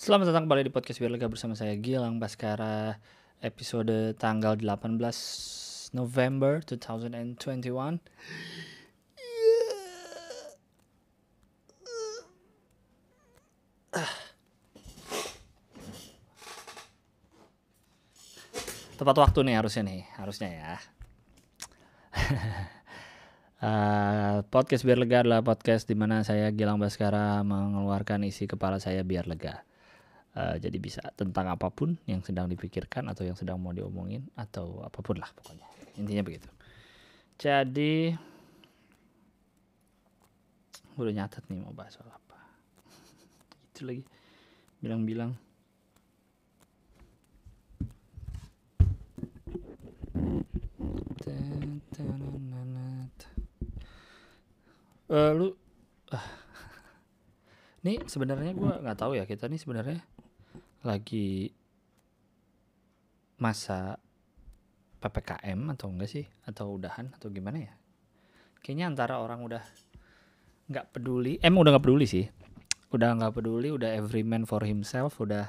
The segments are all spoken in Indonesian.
Selamat datang kembali di podcast Biar Lega bersama saya Gilang Baskara episode tanggal 18 November 2021. Tepat waktu nih harusnya nih, harusnya ya. Uh, podcast biar lega adalah podcast di mana saya Gilang Baskara mengeluarkan isi kepala saya biar lega. Uh, jadi bisa tentang apa pun yang sedang dipikirkan atau yang sedang mau diomongin atau apa pun lah pokoknya. Intinya begitu. Jadi gue udah nyatet nih mau bahas soal apa. Itu lagi bilang-bilang uh, lu nih sebenarnya gue nggak tahu ya kita nih sebenarnya lagi masa ppkm atau enggak sih? Atau udahan atau gimana ya? Kayaknya antara orang udah nggak peduli em udah nggak peduli sih. Udah nggak peduli udah every man for himself udah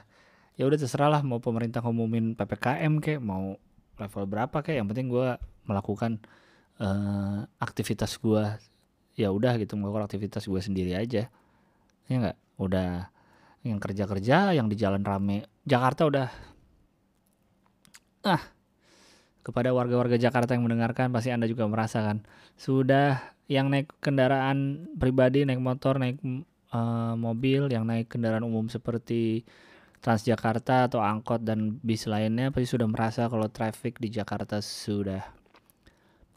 ya udah terserah lah mau pemerintah ngumumin ppkm kayak mau level berapa kayak yang penting gue melakukan uh, aktivitas gue ya udah gitu melakukan aktivitas gue sendiri aja ya nggak? Udah yang kerja kerja yang di jalan rame. Jakarta udah ah kepada warga-warga Jakarta yang mendengarkan pasti anda juga merasakan. Sudah yang naik kendaraan pribadi naik motor naik uh, mobil yang naik kendaraan umum seperti Transjakarta atau angkot dan bis lainnya pasti sudah merasa kalau traffic di Jakarta sudah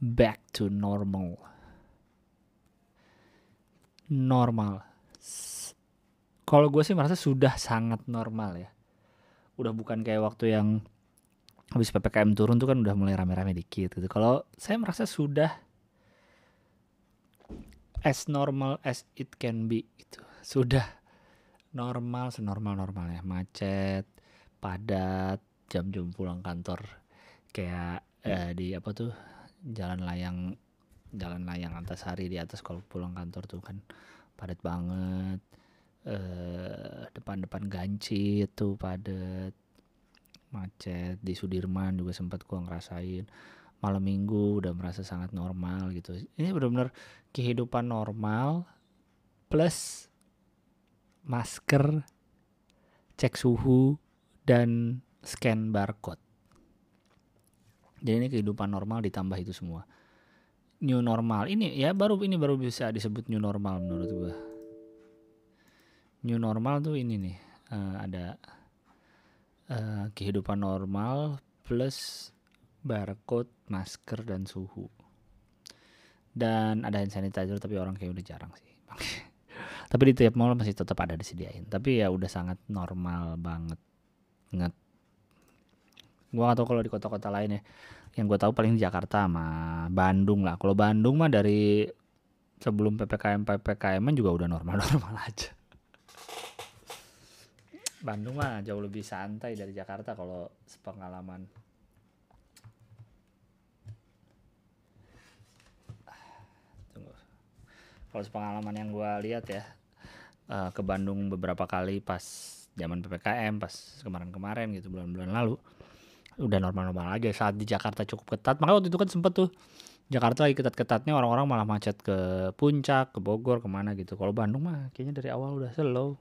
back to normal. Normal. Kalau gue sih merasa sudah sangat normal ya. Udah bukan kayak waktu yang habis ppkm turun tuh kan udah mulai rame-rame dikit gitu. Kalau saya merasa sudah as normal as it can be gitu. Sudah normal senormal normalnya macet, padat, jam-jam pulang kantor kayak eh, di apa tuh jalan layang jalan layang antasari di atas kalau pulang kantor tuh kan padat banget eh depan-depan ganci itu padat macet. Di Sudirman juga sempat gua ngerasain. Malam minggu udah merasa sangat normal gitu. Ini benar-benar kehidupan normal plus masker cek suhu dan scan barcode. Jadi ini kehidupan normal ditambah itu semua. New normal. Ini ya baru ini baru bisa disebut new normal menurut gua new normal tuh ini nih uh, ada uh, kehidupan normal plus barcode masker dan suhu. Dan ada hand sanitizer tapi orang kayak udah jarang sih. Tapi di tiap mall masih tetap ada disediain. Tapi ya udah sangat normal banget. Nget. Gua gak tau kalau di kota-kota lain ya. Yang gue tahu paling di Jakarta sama Bandung lah. Kalau Bandung mah dari sebelum ppkm ppkm juga udah normal normal aja Bandung mah jauh lebih santai dari Jakarta kalau sepengalaman. Tunggu. Kalau sepengalaman yang gue lihat ya uh, ke Bandung beberapa kali pas zaman ppkm pas kemarin-kemarin gitu bulan-bulan lalu udah normal-normal aja. Saat di Jakarta cukup ketat makanya waktu itu kan sempet tuh Jakarta lagi ketat-ketatnya orang-orang malah macet ke puncak ke Bogor ke mana gitu. Kalau Bandung mah kayaknya dari awal udah slow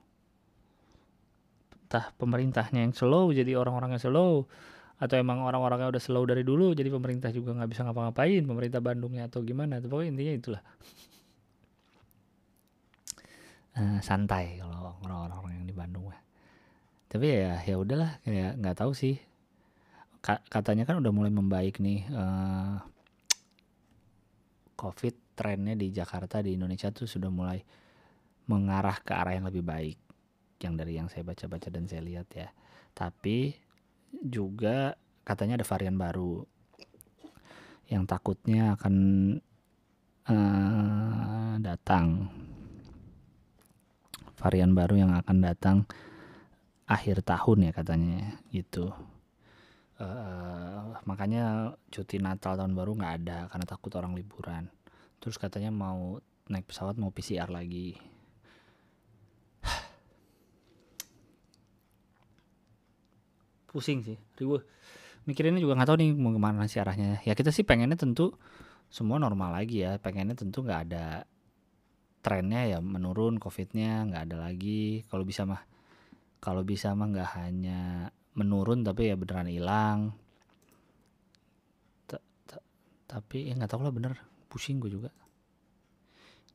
entah pemerintahnya yang slow jadi orang-orangnya slow atau emang orang-orangnya udah slow dari dulu jadi pemerintah juga nggak bisa ngapa-ngapain pemerintah Bandungnya atau gimana tuh pokoknya intinya itulah. Uh, santai kalau orang-orang yang di Bandung mah. Tapi ya ya udahlah kayak nggak tahu sih. Katanya kan udah mulai membaik nih uh, COVID trennya di Jakarta di Indonesia tuh sudah mulai mengarah ke arah yang lebih baik yang dari yang saya baca-baca dan saya lihat ya. Tapi juga katanya ada varian baru yang takutnya akan uh, datang. Varian baru yang akan datang akhir tahun ya katanya gitu. Uh, makanya cuti Natal tahun baru nggak ada karena takut orang liburan. Terus katanya mau naik pesawat mau PCR lagi pusing sih. Gue mikirinnya juga nggak tahu nih mau ke mana sih arahnya. Ya kita sih pengennya tentu semua normal lagi ya. Pengennya tentu nggak ada trennya ya menurun covidnya nggak ada lagi. Kalau bisa mah kalau bisa mah nggak hanya menurun tapi ya beneran hilang. Tapi ya nggak tahu lah bener pusing gue juga.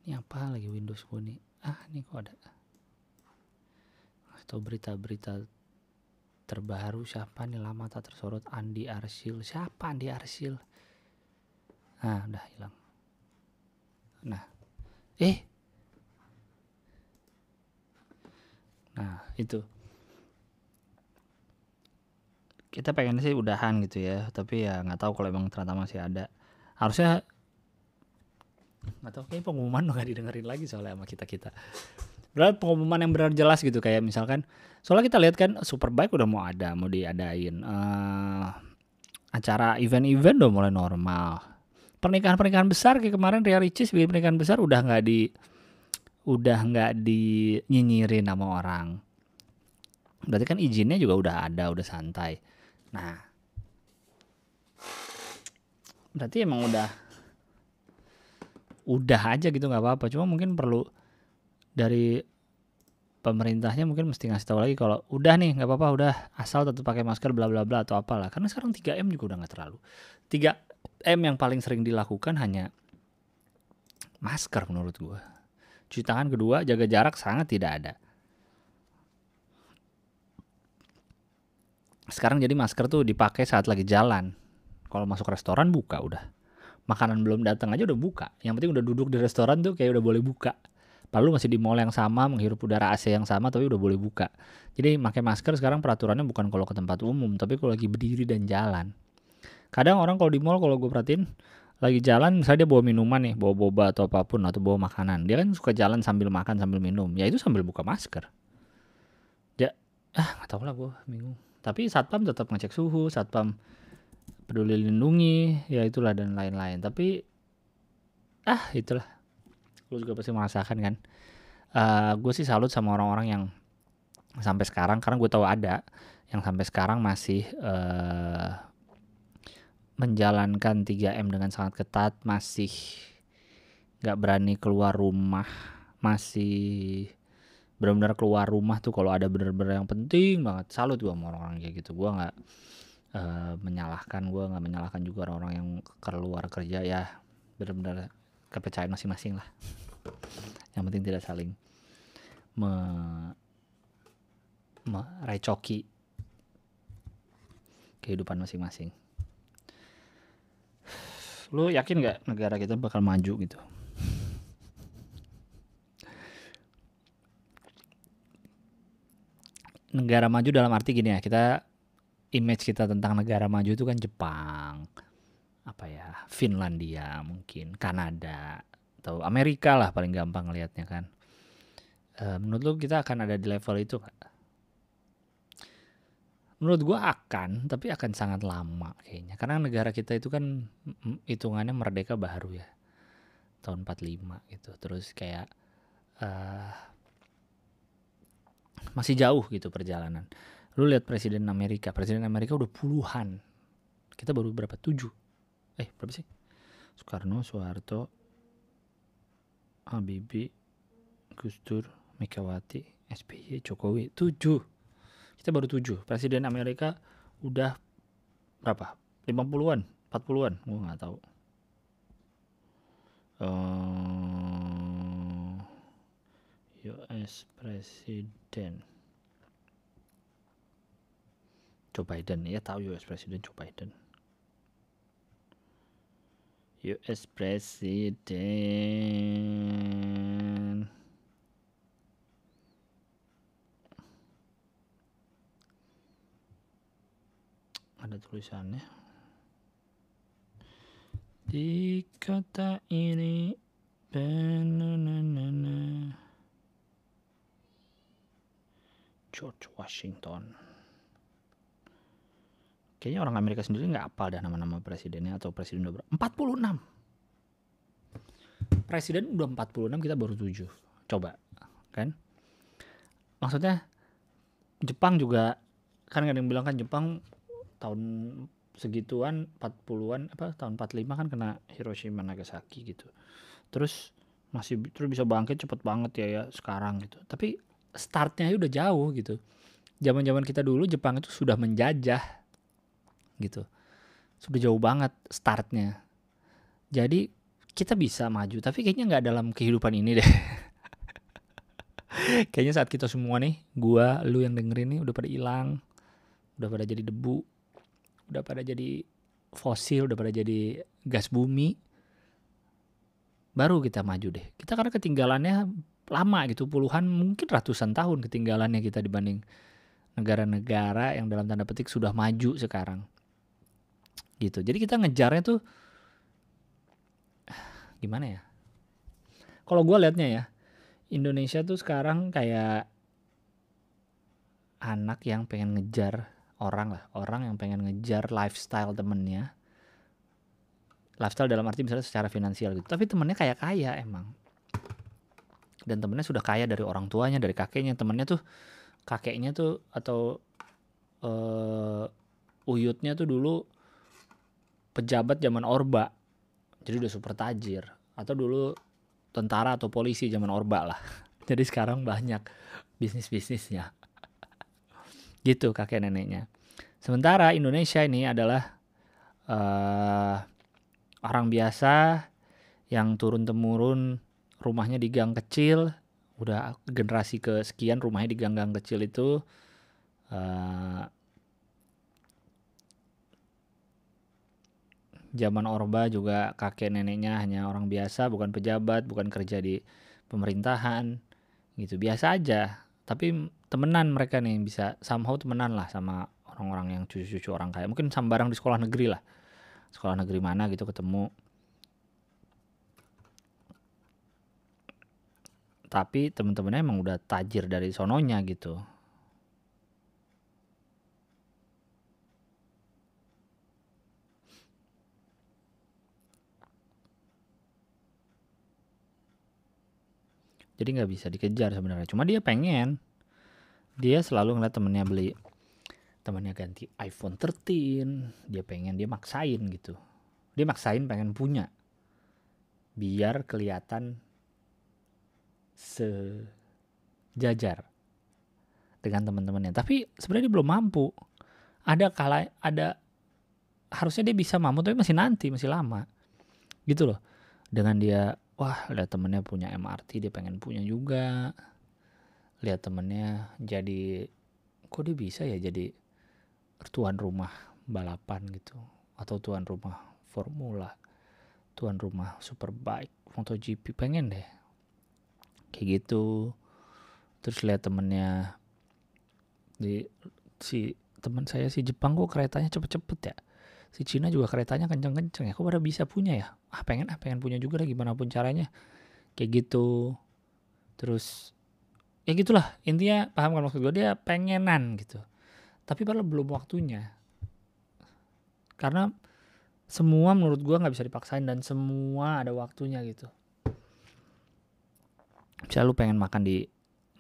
Ini apa lagi Windows gue nih? Ah ini kok ada atau berita-berita terbaru siapa nih? Lama tak tersorot Andi Arsil siapa Andi Arsil nah udah hilang. Nah eh. Nah itu. Kita pengen sih udahan gitu ya tapi ya nggak tahu kalau emang ternyata masih ada. Harusnya nggak tahu kayak pengumuman nggak didengerin lagi soalnya sama kita kita Berarti pengumuman yang benar jelas gitu kayak misalkan soalnya kita lihat kan Superbike udah mau ada, mau diadain. Uh, acara event-event udah mulai normal. Pernikahan-pernikahan besar kayak kemarin Ria Ricis bikin pernikahan besar udah nggak di udah nggak dinyinyirin sama orang. Berarti kan izinnya juga udah ada, udah santai. Nah, berarti emang udah udah aja gitu nggak apa-apa. Cuma mungkin perlu dari pemerintahnya mungkin mesti ngasih tahu lagi kalau udah nih nggak apa-apa udah asal tetap pakai masker bla bla bla atau apalah. Karena sekarang 3M juga udah nggak terlalu. 3M yang paling sering dilakukan hanya masker menurut gue cuci tangan kedua jaga jarak sangat tidak ada. Sekarang jadi masker tuh dipakai saat lagi jalan. Kalau masuk restoran buka udah. Makanan belum datang aja udah buka. Yang penting udah duduk di restoran tuh kayak udah boleh buka Lalu masih di mall yang sama, menghirup udara AC yang sama, tapi udah boleh buka. Jadi pakai masker sekarang peraturannya bukan kalau ke tempat umum, tapi kalau lagi berdiri dan jalan. Kadang orang kalau di mall kalau gue perhatiin lagi jalan misalnya dia bawa minuman nih, bawa boba atau apa pun atau bawa makanan. Dia kan suka jalan sambil makan sambil minum. Ya itu sambil buka masker. Ya, ah nggak tahu lah gue bingung. Tapi satpam tetap ngecek suhu, satpam peduli lindungi, ya itulah dan lain-lain. Tapi ah itulah lu juga pasti merasakan kan. Uh, eh, gue sih salut sama orang-orang yang sampai sekarang karena gue tahu ada yang sampai sekarang masih uh, menjalankan 3M dengan sangat ketat masih nggak berani keluar rumah masih benar-benar keluar rumah tuh kalau ada benar-benar yang penting banget. Salut gue sama orang-orang kayak gitu. Gue nggak uh, menyalahkan gue nggak menyalahkan juga orang-orang yang keluar kerja. Ya benar-benar kepercayaan masing-masing lah. Yang penting tidak saling me merecoki kehidupan masing-masing. Lu yakin nggak negara kita bakal maju gitu? Negara maju dalam arti gini ya kita image kita tentang negara maju itu kan Jepang apa ya Finlandia mungkin Kanada atau Amerika lah paling gampang ngelihatnya kan. E, menurut lu kita akan ada di level itu gak? menurut gua akan tapi akan sangat lama kayaknya. Karena negara kita itu kan hitungannya merdeka baru ya tahun 45 gitu. Terus kayak uh, masih jauh gitu perjalanan. Lu lihat presiden Amerika presiden Amerika udah puluhan. Kita baru berapa? Tujuh eh berapa sih? Soekarno Soeharto Habibie Gus Dur Megawati SBY Jokowi. Tujuh. Kita baru tujuh. Presiden Amerika udah berapa? 50-an 40-an gue nggak tahu. Uh, eh, US Presiden Joe Biden. Ya tahu US Presiden Joe Biden US Presiden. Ada tulisannya. Di kota ini George Washington Kayaknya orang Amerika sendiri nggak apa dah nama-nama presidennya atau presiden udah berapa? 46. Presiden udah 46 kita baru 7. Coba, kan? Maksudnya Jepang juga kan ada yang bilang kan Jepang tahun segituan 40-an apa tahun 45 kan kena Hiroshima Nagasaki gitu. Terus masih terus bisa bangkit cepet banget ya ya sekarang gitu. Tapi startnya udah jauh gitu. Zaman-zaman kita dulu Jepang itu sudah menjajah gitu. Sudah jauh banget startnya. Jadi kita bisa maju tapi kayaknya nggak dalam kehidupan ini deh. kayaknya saat kita semua nih, gua, lu yang dengerin nih udah pada hilang, udah pada jadi debu, udah pada jadi fosil, udah pada jadi gas bumi. Baru kita maju deh. Kita karena ketinggalannya lama gitu, puluhan mungkin ratusan tahun ketinggalannya kita dibanding negara-negara yang dalam tanda petik sudah maju sekarang. Gitu. Jadi kita ngejarnya tuh gimana ya? Kalau gue liatnya ya, Indonesia tuh sekarang kayak anak yang pengen ngejar orang lah, orang yang pengen ngejar lifestyle temennya. Lifestyle dalam arti misalnya secara finansial gitu. Tapi temennya kayak kaya emang. Dan temennya sudah kaya dari orang tuanya, dari kakeknya. Temennya tuh kakeknya tuh atau uh, uyutnya tuh dulu pejabat zaman Orba. Jadi udah super tajir. Atau dulu tentara atau polisi zaman Orba lah. Jadi sekarang banyak bisnis-bisnisnya. gitu kakek neneknya. Sementara Indonesia ini adalah uh, orang biasa yang turun temurun rumahnya di gang kecil, udah generasi kesekian rumahnya di gang-gang kecil itu uh, zaman Orba juga kakek neneknya hanya orang biasa, bukan pejabat, bukan kerja di pemerintahan, gitu. Biasa aja. Tapi temenan mereka nih bisa somehow temenan lah sama orang-orang yang cucu-cucu orang kaya. Mungkin sambarang di sekolah negeri lah. Sekolah negeri mana gitu ketemu. Tapi temen-temennya emang udah tajir dari sononya gitu jadi nggak bisa dikejar sebenarnya. Cuma dia pengen. Dia selalu ngeliat temennya beli temannya ganti iPhone 13 dia pengen dia maksain gitu. Dia maksain pengen punya. Biar kelihatan sejajar dengan teman-temannya tapi sebenarnya dia belum mampu. Ada kala ada harusnya dia bisa mampu tapi masih nanti masih lama. Gitu loh. Dengan dia wah lihat temennya punya MRT dia pengen punya juga. Lihat temennya jadi kok dia bisa ya jadi tuan rumah balapan gitu? Atau tuan rumah formula tuan rumah superbike MotoGP pengen deh. Kayak gitu. Terus lihat temennya di si teman saya si Jepang kok keretanya cepet-cepet ya si Cina juga keretanya kenceng-kenceng ya. Kok pada bisa punya ya? Ah pengen ah pengen punya juga lah gimana pun caranya. Kayak gitu. Terus ya gitulah. Intinya paham kan maksud gue dia pengenan gitu. Tapi padahal belum waktunya. Karena semua menurut gue nggak bisa dipaksain dan semua ada waktunya gitu. Misalnya lu pengen makan di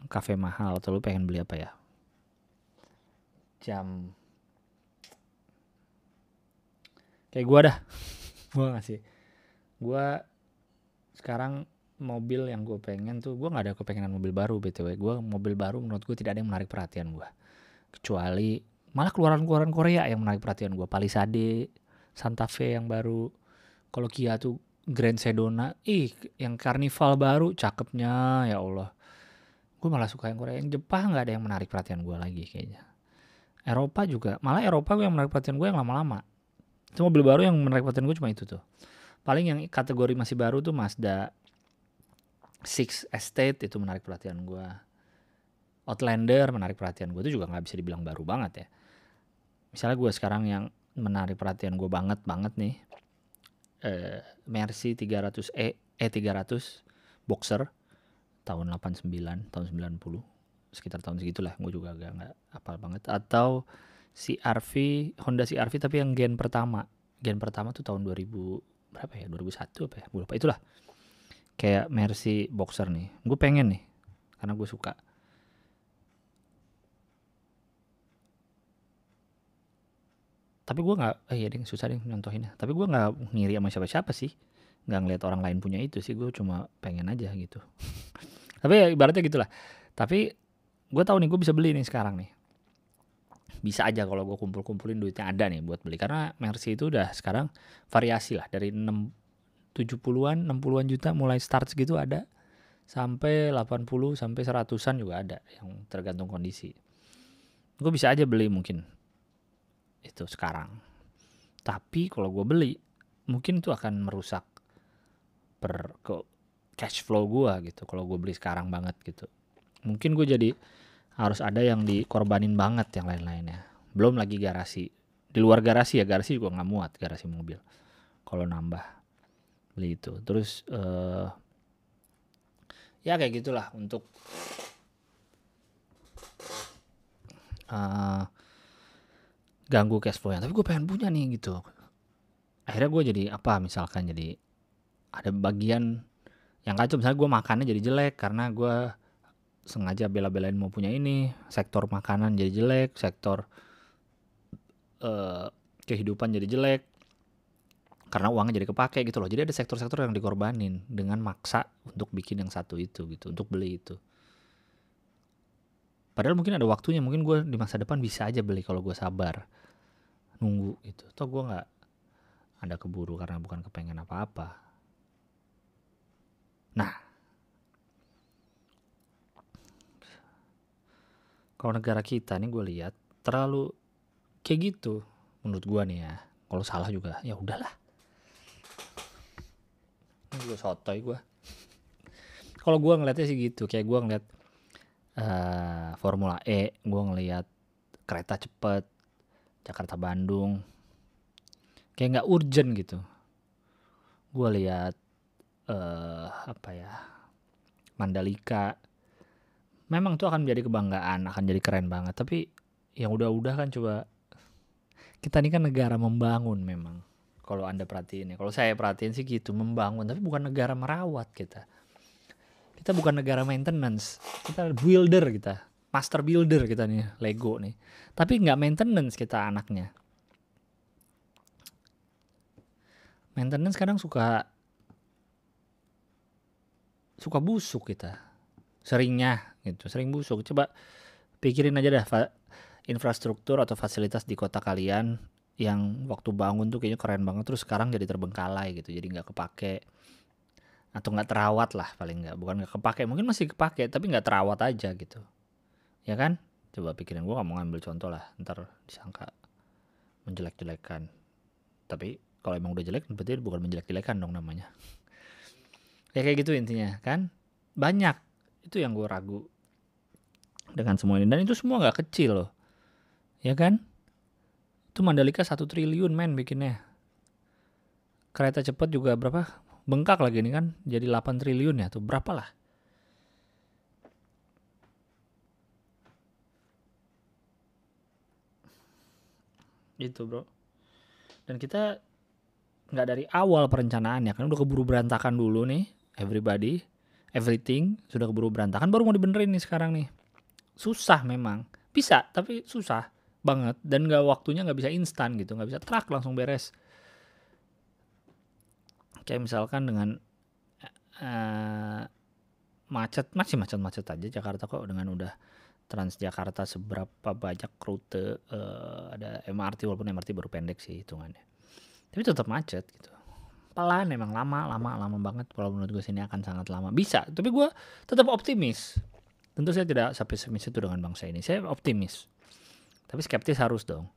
kafe mahal atau lu pengen beli apa ya? Jam kayak gue dah. Gue ngasih gue sekarang mobil yang gue pengen tuh gue nggak ada kepengenan mobil baru btw gue mobil baru menurut gue tidak ada yang menarik perhatian gue kecuali malah keluaran-keluaran Korea yang menarik perhatian gue Palisade Santa Fe yang baru kalau Kia tuh Grand Sedona ih yang Carnival baru cakepnya ya Allah. Gue malah suka yang Korea. Yang Jepang nggak ada yang menarik perhatian gue lagi kayaknya. Eropa juga malah Eropa gue yang menarik perhatian gue yang lama-lama itu mobil baru yang menarik perhatian gue cuma itu tuh. Paling yang kategori masih baru tuh Mazda Six Estate itu menarik perhatian gue Outlander menarik perhatian gue itu juga nggak bisa dibilang baru banget ya. Misalnya gue sekarang yang menarik perhatian gue banget banget nih eh, Mercy 300 E E300 Boxer tahun 89 tahun 90 sekitar tahun segitulah. Gue juga agak nggak apal banget. Atau CRV Honda CRV tapi yang gen pertama. Gen pertama tuh tahun 2000 berapa ya? 2001 apa ya? Gue lupa. Itulah. Kayak Mercy Boxer nih. Gue pengen nih karena gue suka. Tapi gue nggak eh ya ding susah ding nyontohinnya. Tapi gue nggak ngiri sama siapa-siapa sih. Nggak ngeliat orang lain punya itu sih. Gue cuma pengen aja gitu. Tapi ya ibaratnya gitulah. Tapi gue tahu nih gue bisa beli nih sekarang nih bisa aja kalau gue kumpul-kumpulin duitnya ada nih buat beli. Karena Mercy itu udah sekarang variasi lah. Dari 6 70-an 60-an juta mulai start segitu ada. Sampai 80 sampai 100-an juga ada yang tergantung kondisi. Gue bisa aja beli mungkin itu sekarang. Tapi kalau gue beli mungkin itu akan merusak per ke cash flow gue gitu. Kalau gue beli sekarang banget gitu. Mungkin gue jadi harus ada yang dikorbanin banget yang lain-lainnya. Belum lagi garasi. Di luar garasi ya garasi juga nggak muat garasi mobil. Kalau nambah beli itu. Terus uh, ya kayak gitulah untuk uh, ganggu cash flow-nya. Tapi gue pengen punya nih gitu. Akhirnya gue jadi apa misalkan jadi ada bagian yang kacau. Misalnya gue makannya jadi jelek karena gue sengaja bela-belain mau punya ini sektor makanan jadi jelek sektor uh, kehidupan jadi jelek karena uangnya jadi kepake gitu loh. Jadi ada sektor-sektor yang dikorbanin dengan maksa untuk bikin yang satu itu gitu untuk beli itu. Padahal mungkin ada waktunya mungkin gue di masa depan bisa aja beli kalau gue sabar nunggu itu toh gue nggak ada keburu karena bukan kepengen apa-apa. Nah kalau negara kita nih gue lihat terlalu kayak gitu menurut gue nih ya. Kalau salah juga ya udahlah. Ini gue sotoy gue kalau gue ngeliatnya sih gitu kayak gue ngeliat uh, Formula E gue ngeliat kereta cepet Jakarta Bandung. Kayak nggak urgent gitu. Gue lihat uh, apa ya Mandalika memang itu akan menjadi kebanggaan akan jadi keren banget. Tapi yang udah-udah kan coba kita ini kan negara membangun memang. Kalau anda perhatiin ya. Kalau saya perhatiin sih gitu membangun. Tapi bukan negara merawat kita. Kita bukan negara maintenance. Kita builder kita. Master builder kita nih Lego nih. Tapi nggak maintenance kita anaknya. Maintenance kadang suka suka busuk kita seringnya gitu sering busuk. Coba pikirin aja dah infrastruktur atau fasilitas di kota kalian yang waktu bangun tuh kayaknya keren banget terus sekarang jadi terbengkalai gitu jadi nggak kepake. Atau nggak terawat lah paling nggak bukan nggak kepake mungkin masih kepake tapi nggak terawat aja gitu. Ya kan? Coba pikirin gue mau ngambil contoh lah ntar disangka menjelek-jelekan. Tapi kalau emang udah jelek berarti bukan menjelek-jelekan dong namanya. Ya kayak gitu intinya kan? Banyak itu yang gue ragu dengan semua ini. Dan itu semua nggak kecil loh. Ya kan? Itu Mandalika satu triliun men bikinnya. Kereta cepat juga berapa? Bengkak lagi nih kan. Jadi 8 triliun ya tuh berapa lah? Gitu bro. Dan kita nggak dari awal perencanaannya kan? Udah keburu berantakan dulu nih everybody everything sudah keburu berantakan baru mau dibenerin nih sekarang nih. Susah memang. Bisa tapi susah banget dan nggak waktunya nggak bisa instan gitu nggak bisa truk langsung beres. Kayak misalkan dengan uh, macet masih macet-macet aja Jakarta kok dengan udah Transjakarta seberapa banyak rute uh, ada MRT walaupun MRT baru pendek sih hitungannya. Tapi tetap macet gitu pelan emang lama lama lama banget kalau menurut gue sini akan sangat lama. Bisa tapi gue tetap optimis. Tentu saya tidak sampai semis itu dengan bangsa ini. Saya optimis. Tapi skeptis harus dong.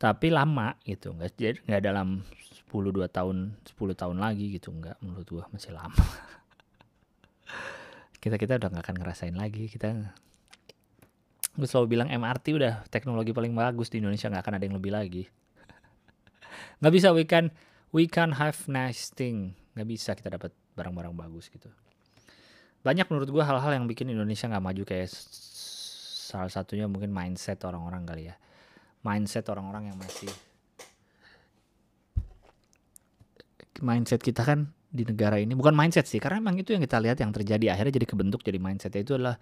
Tapi lama gitu nggak nggak dalam 10 dua tahun 10 tahun lagi gitu nggak menurut gue masih lama. Kita kita udah nggak akan ngerasain lagi. Kita gue selalu bilang MRT udah teknologi paling bagus di Indonesia nggak akan ada yang lebih lagi. Nggak bisa we can we can have nice thing. Nggak bisa kita dapat barang-barang bagus gitu. Banyak menurut gue hal-hal yang bikin Indonesia nggak maju kayak salah satunya mungkin mindset orang-orang kali ya. Mindset orang-orang yang masih mindset kita kan di negara ini bukan mindset sih karena emang itu yang kita lihat yang terjadi. Akhirnya jadi kebentuk jadi mindsetnya itu adalah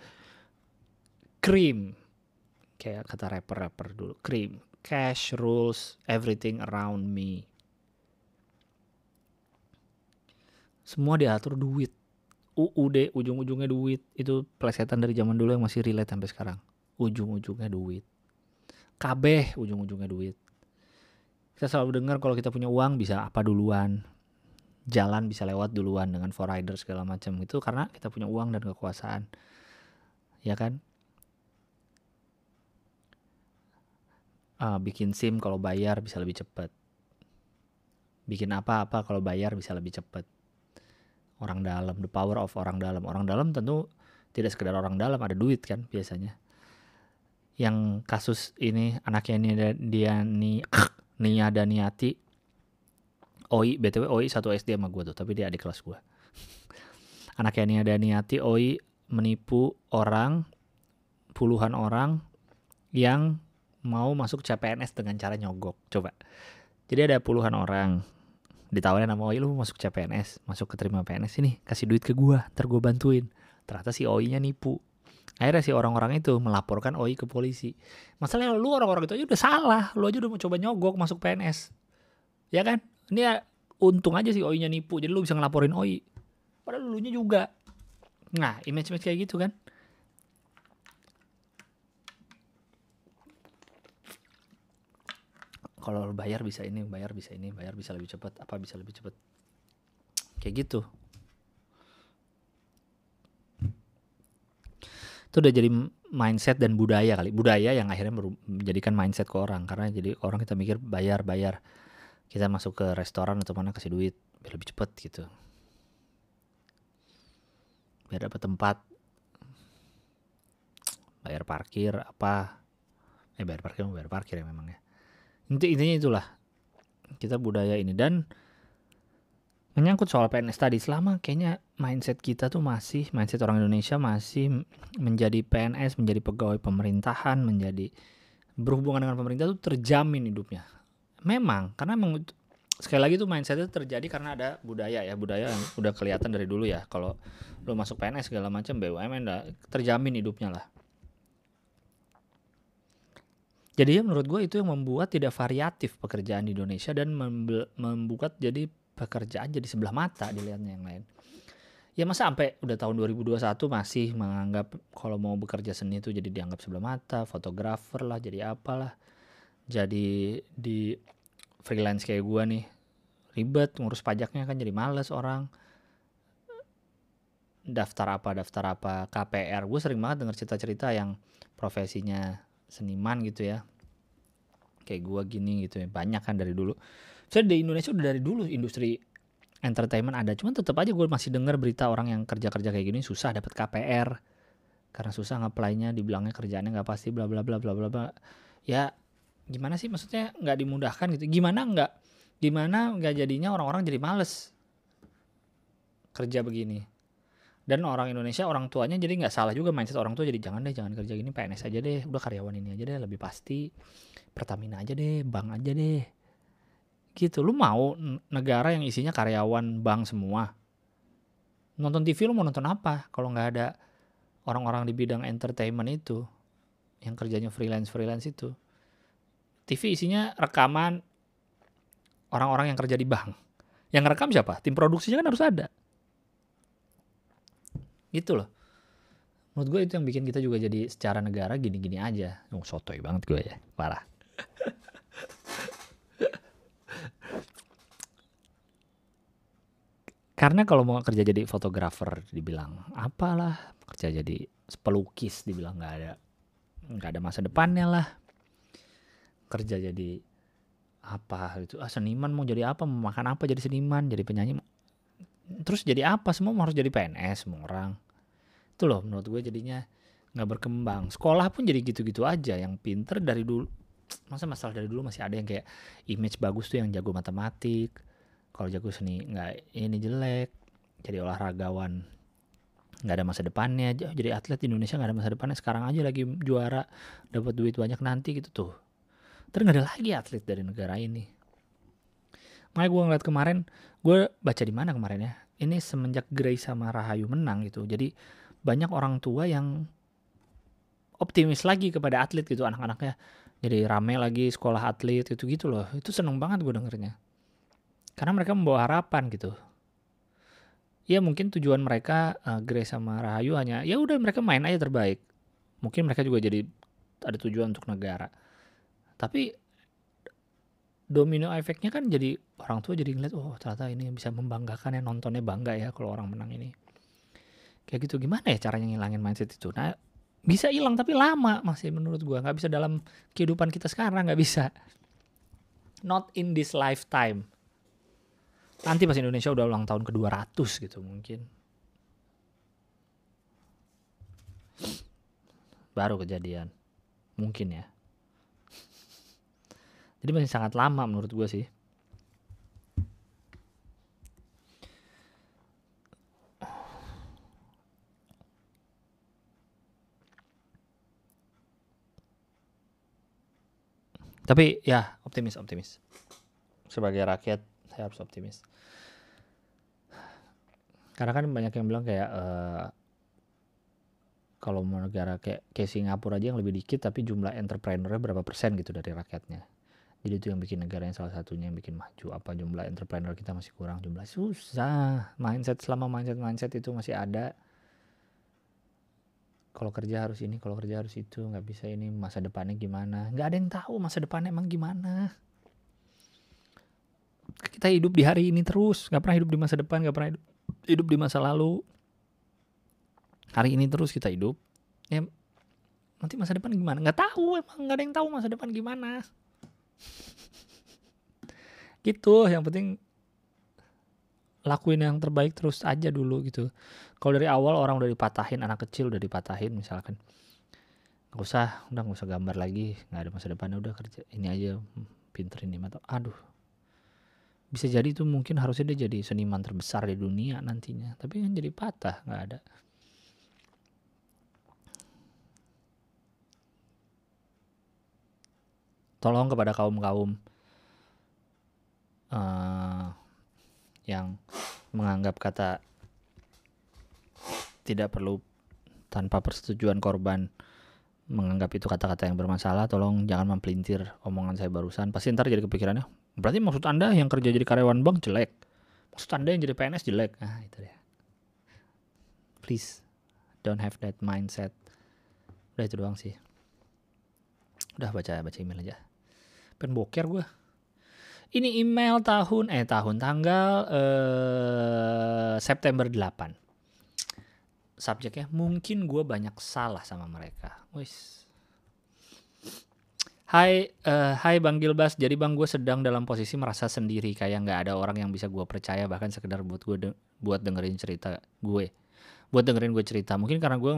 krim kayak kata rapper-rapper dulu cream. Cash rules everything around me semua diatur duit. UUD ujung-ujungnya duit. Itu plesetan dari zaman dulu yang masih relate sampai sekarang. Ujung-ujungnya duit. KB ujung-ujungnya duit. Kita selalu dengar kalau kita punya uang bisa apa duluan? Jalan bisa lewat duluan dengan for rider segala macam. Itu karena kita punya uang dan kekuasaan. Ya kan? Uh, bikin sim kalau bayar bisa lebih cepat. Bikin apa-apa kalau bayar bisa lebih cepat orang dalam the power of orang dalam. Orang dalam tentu tidak sekedar orang dalam ada duit kan biasanya. Yang kasus ini anaknya ini dia nih Nia Daniati. Oi btw Oi satu SD sama gue tuh tapi dia adik kelas gue anaknya Nia Daniati Oi menipu orang puluhan orang yang mau masuk CPNS dengan cara nyogok coba. Jadi ada puluhan orang ditawarin sama Oi lu masuk CPNS masuk ke terima PNS ini kasih duit ke gua ntar gua bantuin. Ternyata si Oi nya nipu. Akhirnya si orang-orang itu melaporkan Oi ke polisi. Masalahnya lu orang-orang itu aja udah salah. Lu aja udah mau coba nyogok masuk PNS ya kan? Ini ya, untung aja si Oi nya nipu jadi lu bisa ngelaporin Oi. Padahal lu nya juga. Nah image-image kayak gitu kan kalau bayar bisa ini bayar bisa ini bayar bisa lebih cepat apa bisa lebih cepat. Kayak gitu. Itu udah jadi mindset dan budaya kali. Budaya yang akhirnya menjadikan mindset ke orang. Karena jadi orang kita mikir bayar bayar. Kita masuk ke restoran atau mana kasih duit biar lebih cepat gitu. Biar dapat tempat. Bayar parkir apa? Eh bayar parkir bayar parkir ya memang ya Inti intinya itulah. Kita budaya ini. Dan menyangkut soal PNS tadi selama kayaknya mindset kita tuh masih mindset orang Indonesia masih menjadi PNS menjadi pegawai pemerintahan menjadi berhubungan dengan pemerintah tuh terjamin hidupnya. Memang karena memang sekali lagi tuh mindset itu terjadi karena ada budaya ya. Budaya yang udah kelihatan dari dulu ya. Kalau lo masuk PNS segala macam BUMN terjamin hidupnya lah jadi menurut gue itu yang membuat tidak variatif pekerjaan di Indonesia dan membuat jadi pekerjaan jadi sebelah mata dilihatnya yang lain. Ya masa sampai udah tahun 2021 masih menganggap kalau mau bekerja seni itu jadi dianggap sebelah mata, fotografer lah, jadi apalah. Jadi di freelance kayak gue nih ribet ngurus pajaknya kan jadi males orang daftar apa daftar apa KPR gue sering banget denger cerita-cerita yang profesinya seniman gitu ya. Kayak gua gini gitu ya banyak kan dari dulu. Saya di Indonesia udah dari dulu industri entertainment ada cuman tetap aja gue masih dengar berita orang yang kerja kerja kayak gini susah dapat KPR karena susah ngaplainya dibilangnya kerjaannya nggak pasti bla bla bla bla bla bla. Ya gimana sih maksudnya nggak dimudahkan gitu? Gimana nggak gimana nggak jadinya orang-orang jadi males kerja begini dan orang Indonesia orang tuanya jadi nggak salah juga mindset orang tua jadi jangan deh jangan kerja gini PNS aja deh udah karyawan ini aja deh lebih pasti Pertamina aja deh bank aja deh. Gitu. Lu mau negara yang isinya karyawan bank semua? Nonton TV lu mau nonton apa? Kalau nggak ada orang-orang di bidang entertainment itu yang kerjanya freelance freelance itu. TV isinya rekaman orang-orang yang kerja di bank. Yang rekam siapa? Tim produksinya kan harus ada gitu loh. Menurut gue itu yang bikin kita juga jadi secara negara gini-gini aja. Oh, sotoy banget gue ya. Parah. Karena kalau mau kerja jadi fotografer dibilang apalah kerja jadi pelukis dibilang nggak ada nggak ada masa depannya lah. Kerja jadi apa itu ah seniman mau jadi apa mau makan apa jadi seniman jadi penyanyi terus jadi apa? Semua harus jadi PNS semua orang. Itu loh menurut gue jadinya nggak berkembang. Sekolah pun jadi gitu-gitu aja. Yang pinter dari dulu masa masalah dari dulu masih ada yang kayak image bagus tuh yang jago matematik. Kalau jago seni nggak ini jelek. Jadi olahragawan nggak ada masa depannya. Jadi atlet di Indonesia nggak ada masa depannya. Sekarang aja lagi juara dapat duit banyak nanti gitu tuh. Terus nggak ada lagi atlet dari negara ini. Makanya gue ngeliat kemarin gue baca di mana kemarin ya ini semenjak Grace sama Rahayu menang gitu. Jadi banyak orang tua yang optimis lagi kepada atlet gitu anak-anaknya. Jadi rame lagi sekolah atlet itu gitu loh. Itu seneng banget gue dengernya. Karena mereka membawa harapan gitu. Ya mungkin tujuan mereka uh, sama Rahayu hanya ya udah mereka main aja terbaik. Mungkin mereka juga jadi ada tujuan untuk negara. Tapi domino efeknya kan jadi orang tua jadi ngeliat oh ternyata ini bisa membanggakan ya nontonnya bangga ya kalau orang menang ini. Kayak gitu gimana ya caranya ngilangin mindset itu? Nah bisa hilang tapi lama masih menurut gua. Nggak bisa dalam kehidupan kita sekarang nggak bisa. Not in this lifetime. Nanti pas Indonesia udah ulang tahun ke 200 gitu mungkin. Baru kejadian. Mungkin ya jadi masih sangat lama menurut gue sih Tapi ya optimis optimis. Sebagai rakyat saya harus optimis. Karena kan banyak yang bilang kayak uh, kalau mau negara kayak kayak Singapura aja yang lebih dikit tapi jumlah entrepreneurnya berapa persen gitu dari rakyatnya. Jadi itu yang bikin negara yang salah satunya yang bikin maju. Apa jumlah entrepreneur kita masih kurang jumlah susah. Mindset selama mindset mindset itu masih ada. Kalau kerja harus ini kalau kerja harus itu nggak bisa ini. Masa depannya gimana? Nggak ada yang tahu masa depannya emang gimana. Kita hidup di hari ini terus. Nggak pernah hidup di masa depan nggak pernah hidup, di masa lalu. Hari ini terus kita hidup. Ya nanti masa depan gimana? Nggak tahu emang nggak ada yang tahu masa depan gimana gitu yang penting lakuin yang terbaik terus aja dulu gitu. Kalau dari awal orang udah dipatahin anak kecil udah dipatahin misalkan nggak usah udah nggak usah gambar lagi nggak ada masa depannya udah kerja ini aja pinter ini. Atau aduh bisa jadi itu mungkin harusnya dia jadi seniman terbesar di dunia nantinya. Tapi kan jadi patah nggak ada tolong kepada kaum kaum uh, yang menganggap kata tidak perlu tanpa persetujuan korban menganggap itu kata-kata yang bermasalah tolong jangan mempelintir omongan saya barusan. Pasti ntar jadi kepikirannya berarti maksud anda yang kerja jadi karyawan bank jelek? Maksud anda yang jadi PNS jelek? Ah itu ya please don't have that mindset. Udah itu doang sih. Udah baca baca email aja pen boker gue ini email tahun eh tahun tanggal eh, September 8. Subjeknya mungkin gue banyak salah sama mereka. Wis. Hai, uh, hai Bang Gilbas. Jadi Bang gue sedang dalam posisi merasa sendiri, kayak nggak ada orang yang bisa gue percaya, bahkan sekedar buat gue de buat dengerin cerita gue, buat dengerin gue cerita. Mungkin karena gue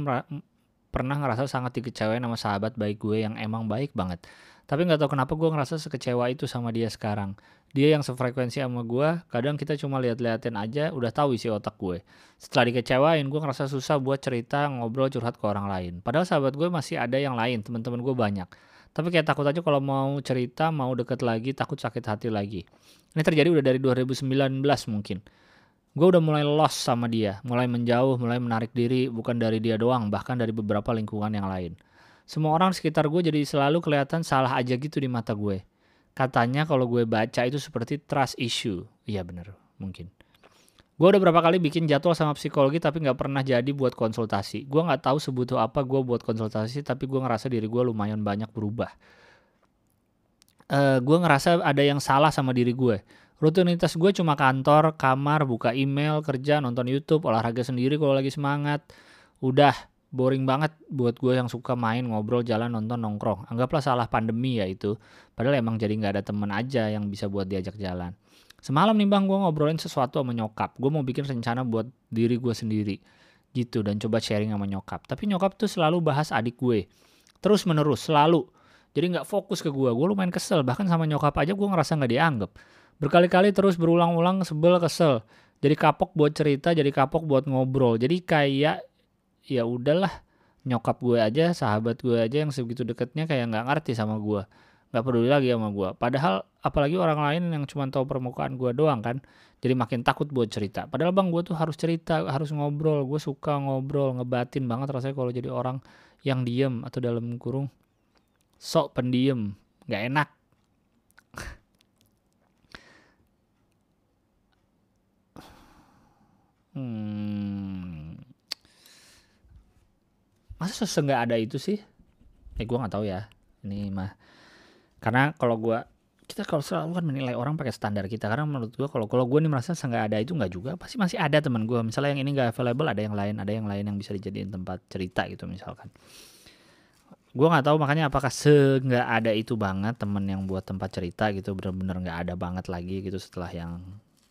pernah ngerasa sangat dikecewain sama sahabat baik gue yang emang baik banget. Tapi nggak tahu kenapa gue ngerasa sekecewa itu sama dia sekarang. Dia yang sefrekuensi sama gue, kadang kita cuma lihat-liatin aja, udah tahu isi otak gue. Setelah dikecewain, gue ngerasa susah buat cerita, ngobrol, curhat ke orang lain. Padahal sahabat gue masih ada yang lain, teman-teman gue banyak. Tapi kayak takut aja kalau mau cerita, mau deket lagi, takut sakit hati lagi. Ini terjadi udah dari 2019 mungkin. Gue udah mulai lost sama dia, mulai menjauh, mulai menarik diri, bukan dari dia doang, bahkan dari beberapa lingkungan yang lain. Semua orang sekitar gue jadi selalu kelihatan salah aja gitu di mata gue. Katanya kalau gue baca itu seperti trust issue. Iya bener, mungkin. Gue udah berapa kali bikin jadwal sama psikologi tapi gak pernah jadi buat konsultasi. Gue gak tahu sebutuh apa gue buat konsultasi tapi gue ngerasa diri gue lumayan banyak berubah. Uh, gue ngerasa ada yang salah sama diri gue. Rutinitas gue cuma kantor, kamar, buka email, kerja, nonton YouTube, olahraga sendiri kalau lagi semangat. Udah, boring banget buat gue yang suka main ngobrol jalan nonton nongkrong. Anggaplah salah pandemi ya itu. Padahal emang jadi nggak ada temen aja yang bisa buat diajak jalan. Semalam nih bang gue ngobrolin sesuatu sama nyokap. Gue mau bikin rencana buat diri gue sendiri. Gitu dan coba sharing sama nyokap. Tapi nyokap tuh selalu bahas adik gue. Terus menerus selalu. Jadi nggak fokus ke gue gue lumayan kesel. Bahkan sama nyokap aja gue ngerasa nggak dianggap. Berkali-kali terus berulang-ulang sebel kesel. Jadi kapok buat cerita jadi kapok buat ngobrol. Jadi kayak ya udahlah nyokap gue aja sahabat gue aja yang segitu deketnya kayak nggak ngerti sama gue nggak peduli lagi sama gue. Padahal apalagi orang lain yang cuma tahu permukaan gue doang kan jadi makin takut buat cerita. Padahal bang gue tuh harus cerita harus ngobrol gue suka ngobrol ngebatin banget rasanya kalau jadi orang yang diem atau dalam kurung. Sok pendiem nggak enak. Hmm. Masa sese nggak ada itu sih? Eh gue nggak tahu ya. Ini mah karena kalau gue kita kalau selalu kan menilai orang pakai standar kita. Karena menurut gue kalau kalau gue nih merasa nggak ada itu nggak juga pasti masih ada teman gue misalnya yang ini nggak available ada yang lain ada yang lain yang bisa dijadiin tempat cerita gitu misalkan. Gue nggak tahu makanya apakah se nggak ada itu banget temen yang buat tempat cerita gitu bener-bener nggak ada banget lagi gitu setelah yang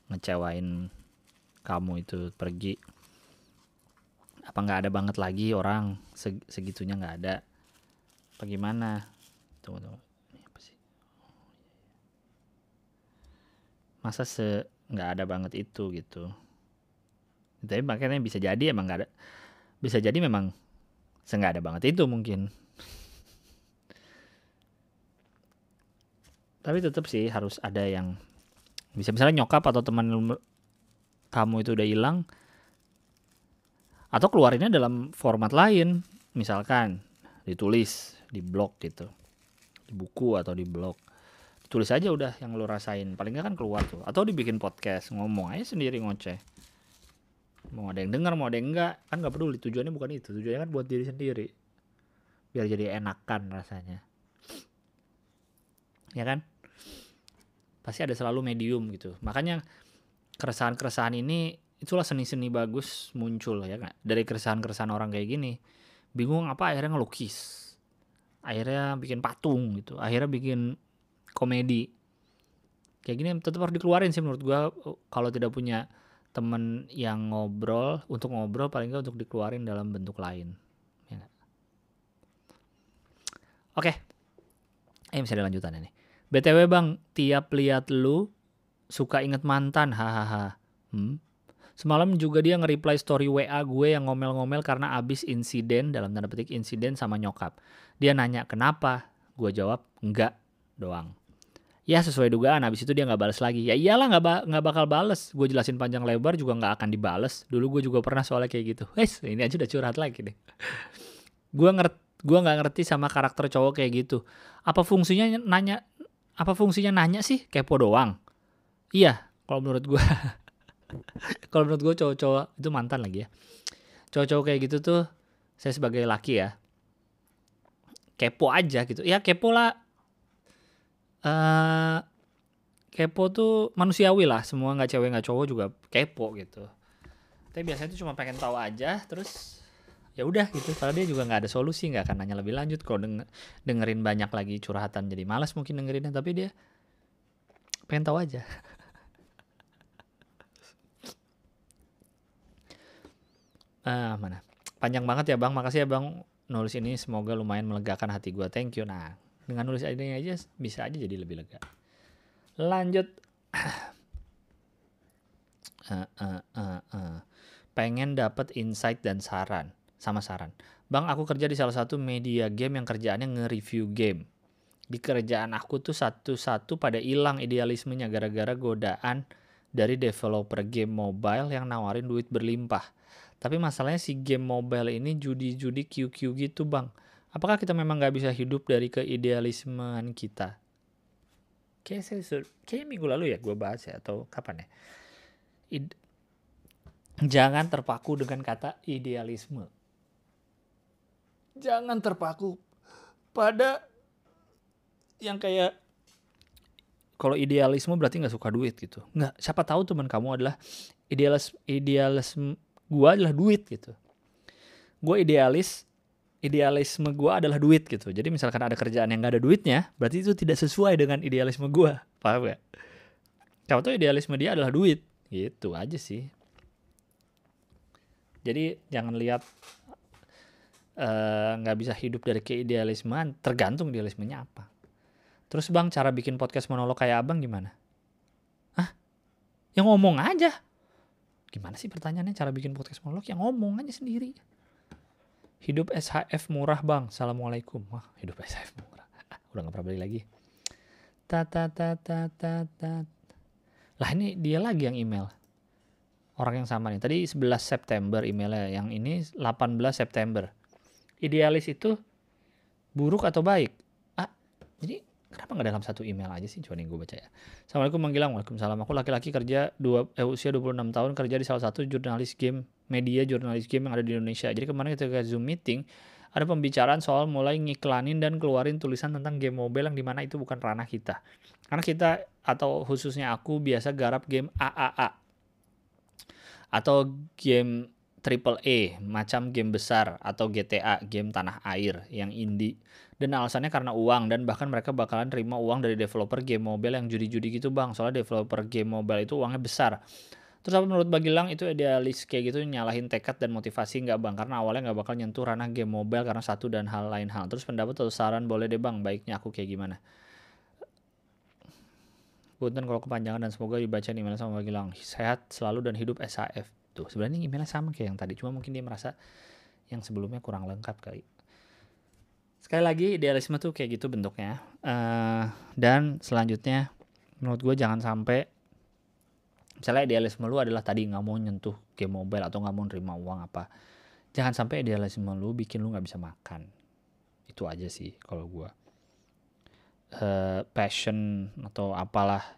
ngecewain kamu itu pergi apa nggak ada banget lagi orang? Segitunya nggak ada. Apa gimana? Tunggu tunggu. Masa se nggak ada banget itu gitu. Tapi makanya bisa jadi emang nggak ada bisa jadi memang se nggak ada banget itu mungkin. Tapi tetap sih harus ada yang bisa misalnya nyokap atau teman kamu itu udah hilang atau keluarinnya dalam format lain. Misalkan ditulis di blog gitu. Di buku atau di blog. Tulis aja udah yang lo rasain. Paling kan keluar tuh. Atau dibikin podcast ngomong aja sendiri ngoceh. Mau ada yang dengar mau ada yang enggak kan nggak peduli tujuannya bukan itu. Tujuannya kan buat diri sendiri. Biar jadi enakan rasanya. Ya kan? Pasti ada selalu medium gitu. Makanya keresahan-keresahan ini itulah seni-seni bagus muncul ya kan dari keresahan-keresahan orang kayak gini bingung apa akhirnya ngelukis. Akhirnya bikin patung gitu akhirnya bikin komedi. Kayak gini tetap harus dikeluarin sih menurut gua kalau tidak punya temen yang ngobrol untuk ngobrol paling nggak untuk dikeluarin dalam bentuk lain ya oke. Okay. eh bisa ada lanjutannya nih. Btw bang tiap lihat lu suka inget mantan hahaha. Hmm? Semalam juga dia nge-reply story WA gue yang ngomel-ngomel karena abis insiden, dalam tanda petik insiden sama nyokap. Dia nanya kenapa, gue jawab enggak doang. Ya sesuai dugaan. Habis itu dia nggak balas lagi. Ya iyalah nggak ba nggak bakal bales. Gue jelasin panjang lebar juga nggak akan dibales. Dulu gue juga pernah soalnya kayak gitu. Wes ini aja udah curhat lagi deh gue ngerti gue nggak ngerti sama karakter cowok kayak gitu. Apa fungsinya nanya apa fungsinya nanya sih? Kepo doang. Iya kalau menurut gue kalau menurut gue cowok-cowok itu mantan lagi ya. Cowok-cowok kayak gitu tuh saya sebagai laki ya kepo aja gitu. Ya kepo lah. Uh, kepo tuh manusiawi lah. Semua nggak cewek nggak cowok juga kepo gitu. Tapi biasanya tuh cuma pengen tahu aja terus ya udah gitu. Kalau dia juga nggak ada solusi nggak akan nanya lebih lanjut. Kalau denger, dengerin banyak lagi curhatan jadi malas mungkin dengerinnya. Tapi dia pengen tahu aja ah mana? Panjang banget ya bang. Makasih ya bang nulis ini. Semoga lumayan melegakan hati gue thank you. Nah dengan nulis ini aja bisa aja jadi lebih lega. Lanjut. Uh, uh, uh, uh. pengen dapat insight dan saran. Sama saran. Bang aku kerja di salah satu media game yang kerjaannya nge-review game. Di kerjaan aku tuh satu-satu pada hilang idealismenya gara-gara godaan dari developer game mobile yang nawarin duit berlimpah tapi masalahnya si game mobile ini judi-judi QQ gitu bang Apakah kita memang nggak bisa hidup dari keidealismean kita? Kayak saya, kayak minggu lalu ya gue bahas ya atau kapan ya? Id, jangan terpaku dengan kata idealisme. Jangan terpaku pada yang kayak kalau idealisme berarti nggak suka duit gitu. Nggak, siapa tahu teman kamu adalah idealis idealisme gue adalah duit gitu. Gue idealis idealisme gue adalah duit gitu. Jadi misalkan ada kerjaan yang gak ada duitnya, berarti itu tidak sesuai dengan idealisme gue. Paham gak? Kamu tuh idealisme dia adalah duit. Gitu aja sih. Jadi jangan lihat eh, nggak uh, bisa hidup dari keidealismean, tergantung idealismenya apa. Terus bang, cara bikin podcast monolog kayak abang gimana? Hah? Yang ngomong aja. Gimana sih pertanyaannya cara bikin podcast monolog? Yang ngomong aja sendiri. Hidup SHF murah bang. Assalamualaikum. Wah hidup SHF murah. Udah gak pernah beli lagi. Ta ta ta ta ta ta. Lah ini dia lagi yang email. Orang yang sama nih. Tadi 11 September emailnya. Yang ini 18 September. idealis itu buruk atau baik? Ah, jadi kenapa nggak dalam satu email aja sih? Nih gue baca ya. Assalamualaikum Manggilang, Waalaikumsalam. Aku laki-laki kerja dua eh, usia 26 tahun kerja di salah satu jurnalis game media jurnalis game yang ada di Indonesia. Jadi kemarin ketika Zoom meeting ada pembicaraan soal mulai ngiklanin dan keluarin tulisan tentang game mobile yang di mana itu bukan ranah kita. Karena kita atau khususnya aku biasa garap game AAA atau game triple A macam game besar atau GTA game tanah air yang indie dan alasannya karena uang dan bahkan mereka bakalan terima uang dari developer game mobile yang judi-judi gitu bang soalnya developer game mobile itu uangnya besar Terus apa menurut Bagilang itu idealis kayak gitu nyalahin tekad dan motivasi nggak bang? Karena awalnya nggak bakal nyentuh ranah game mobile karena satu dan hal lain hal. Terus pendapat atau saran boleh deh bang, baiknya aku kayak gimana? Punten kalau kepanjangan dan semoga dibaca email sama Bagilang. Sehat selalu dan hidup SAF. Tuh sebenarnya emailnya sama kayak yang tadi, cuma mungkin dia merasa yang sebelumnya kurang lengkap kali. Sekali lagi idealisme tuh kayak gitu bentuknya. Uh, dan selanjutnya menurut gue jangan sampai misalnya idealisme lu adalah tadi nggak mau nyentuh game mobile atau nggak mau nerima uang apa jangan sampai idealisme lu bikin lu nggak bisa makan itu aja sih kalau gue uh, passion atau apalah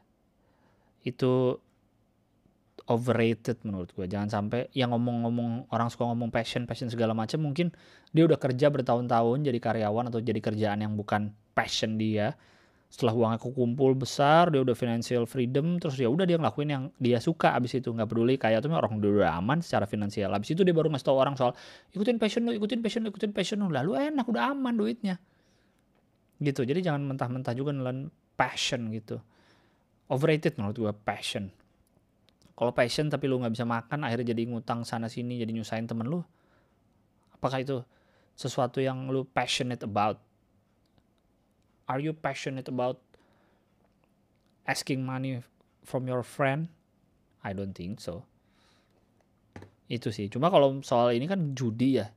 itu overrated menurut gue jangan sampai yang ngomong-ngomong orang suka ngomong passion passion segala macam mungkin dia udah kerja bertahun-tahun jadi karyawan atau jadi kerjaan yang bukan passion dia. Setelah uangnya kumpul besar dia udah financial freedom terus ya udah dia ngelakuin yang dia suka. Abis itu nggak peduli kayak tuh orang udah, aman secara finansial. Abis itu dia baru ngasih tau orang soal ikutin passion lo ikutin passion lo ikutin passion lo lalu enak udah aman duitnya. Gitu. Jadi jangan mentah-mentah juga nelan passion gitu. Overrated menurut gue passion kalau passion tapi lu nggak bisa makan akhirnya jadi ngutang sana sini jadi nyusahin temen lu apakah itu sesuatu yang lu passionate about are you passionate about asking money from your friend? I don't think so. Itu sih. Cuma kalau soal ini kan judi ya.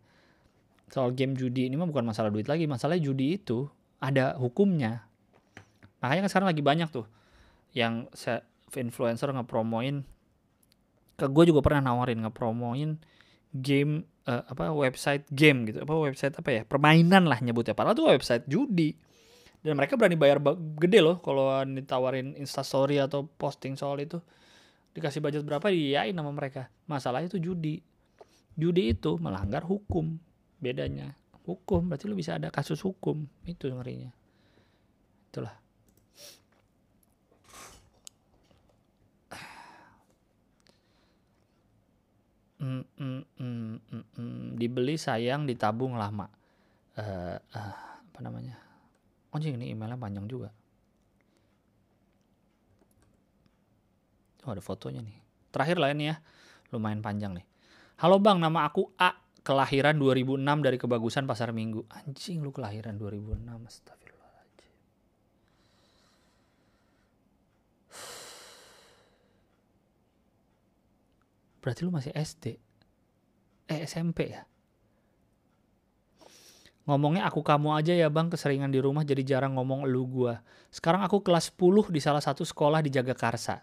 Soal game judi ini mah bukan masalah duit lagi. Masalahnya judi itu ada hukumnya. Makanya kan sekarang lagi banyak tuh yang influencer ngepromoin gue juga pernah nawarin ngepromoin game uh, apa website game gitu. Apa website apa ya? Permainan lah nyebutnya. Padahal tuh website judi. Dan mereka berani bayar gede loh kalau ditawarin instastory atau posting soal itu. Dikasih budget berapa diyain nama mereka. Masalah itu judi. Judi itu melanggar hukum. Bedanya hukum. Berarti lu bisa ada kasus hukum. Itu ngerinya. Itulah mm, mm, mm, mm, mm. dibeli sayang ditabung lama uh, uh, apa namanya Anjing ini emailnya panjang juga. Oh ada fotonya nih. Terakhir lah ini ya. Lumayan panjang nih. Halo bang, nama aku A. Kelahiran 2006 dari kebagusan pasar minggu. Anjing lu kelahiran 2006. Astagfirullahaladzim. Berarti lu masih SD. Eh SMP ya? Ngomongnya aku kamu aja ya bang, keseringan di rumah jadi jarang ngomong elu gua. Sekarang aku kelas 10 di salah satu sekolah di Jagakarsa.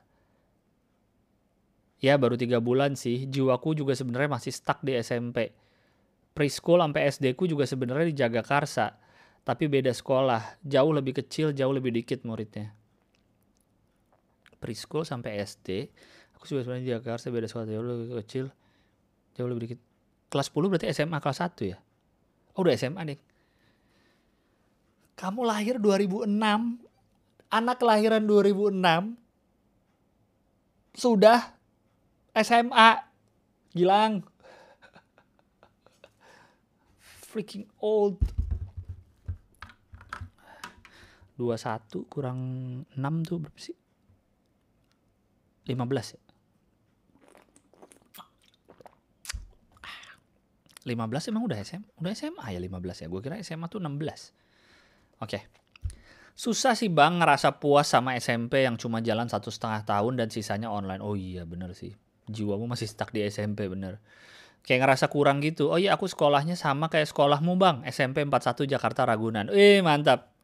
Ya baru tiga bulan sih, jiwaku juga sebenarnya masih stuck di SMP. Preschool sampai SD ku juga sebenarnya di Jagakarsa. Tapi beda sekolah, jauh lebih kecil, jauh lebih dikit muridnya. Preschool sampai SD, aku juga sebenarnya di Jagakarsa beda sekolah, jauh lebih kecil, jauh lebih dikit. Kelas 10 berarti SMA kelas 1 ya? Oh, udah SMA deh. Kamu lahir 2006, anak kelahiran 2006, sudah SMA, Gilang. Freaking old. 21 kurang 6 tuh berapa sih? 15 ya? 15 emang udah SMA? Udah SMA ya 15 ya? Gue kira SMA tuh 16. Oke. Okay. Susah sih bang ngerasa puas sama SMP yang cuma jalan satu setengah tahun dan sisanya online. Oh iya bener sih. Jiwamu masih stuck di SMP bener. Kayak ngerasa kurang gitu. Oh iya aku sekolahnya sama kayak sekolahmu bang. SMP 41 Jakarta Ragunan. Eh mantap.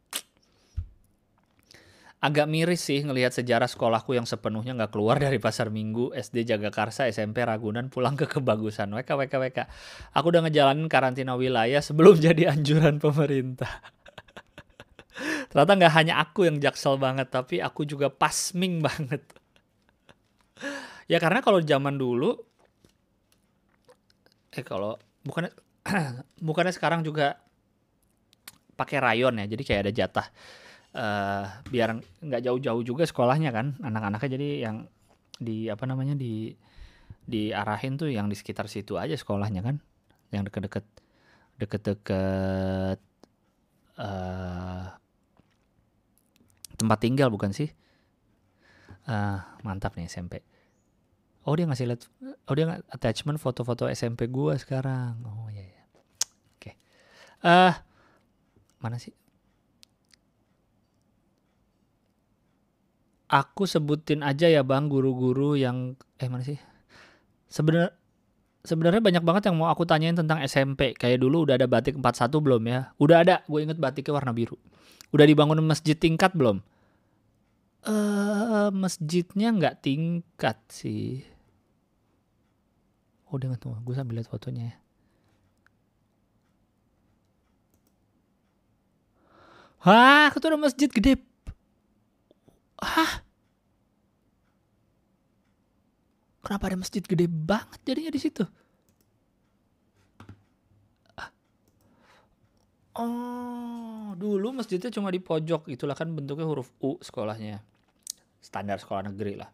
Agak miris sih ngelihat sejarah sekolahku yang sepenuhnya nggak keluar dari pasar minggu SD Jagakarsa SMP Ragunan pulang ke kebagusan. WK WK WK aku udah ngejalanin karantina wilayah sebelum jadi anjuran pemerintah. Ternyata nggak hanya aku yang jaksel banget tapi aku juga pasming banget. Ya karena kalau zaman dulu eh kalau bukannya bukannya sekarang juga pakai rayon ya jadi kayak ada jatah uh, biar nggak jauh-jauh juga sekolahnya kan. Anak-anaknya jadi yang di apa namanya di diarahin tuh yang di sekitar situ aja sekolahnya kan. Yang deket-deket deket-deket uh, tempat tinggal bukan sih? Uh, mantap nih SMP oh dia ngasih lihat oh dia attachment foto-foto SMP gua sekarang. Oh iya ya oke. Okay. uh, mana sih aku sebutin aja ya bang guru-guru yang eh mana sih? Sebenarnya sebenarnya banyak banget yang mau aku tanyain tentang SMP kayak dulu udah ada batik 41 belum ya? Udah ada. Gue inget batiknya warna biru. Udah dibangun masjid tingkat belum? Eh uh, masjidnya nggak tingkat sih. Oh dengan tuh gue sambil lihat fotonya ya. Hah, tuh ada masjid gede hah? Kenapa ada masjid gede banget jadinya di situ? Ah. oh dulu masjidnya cuma di pojok. Itulah kan bentuknya huruf U sekolahnya. Standar sekolah negeri lah.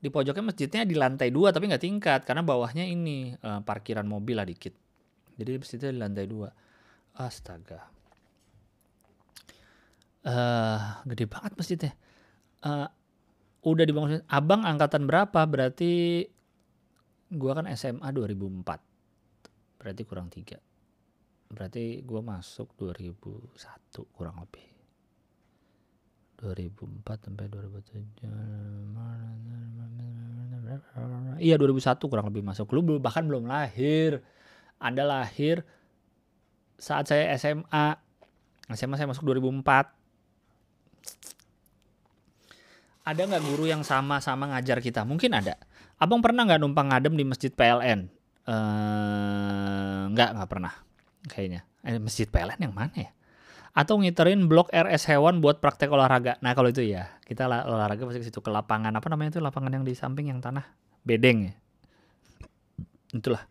Di pojoknya masjidnya di lantai dua tapi nggak tingkat. Karena bawahnya ini uh, parkiran mobil lah dikit. Jadi masjidnya di lantai dua. Astaga uh, gede banget masjidnya. Uh, udah dibangun abang angkatan berapa? Berarti gua kan SMA 2004. Berarti kurang tiga. Berarti gua masuk 2001 kurang lebih. 2004 sampai 2007 Iya 2001 kurang lebih masuk Lu bahkan belum lahir Anda lahir Saat saya SMA SMA saya masuk 2004 ada nggak guru yang sama-sama ngajar kita? Mungkin ada. Abang pernah nggak numpang ngadem di masjid PLN? Eh, nggak nggak pernah, kayaknya. Eh, masjid PLN yang mana ya? Atau ngiterin blok RS hewan buat praktek olahraga. Nah kalau itu ya, kita olahraga pasti ke situ ke lapangan apa namanya itu lapangan yang di samping yang tanah bedeng ya. Itulah.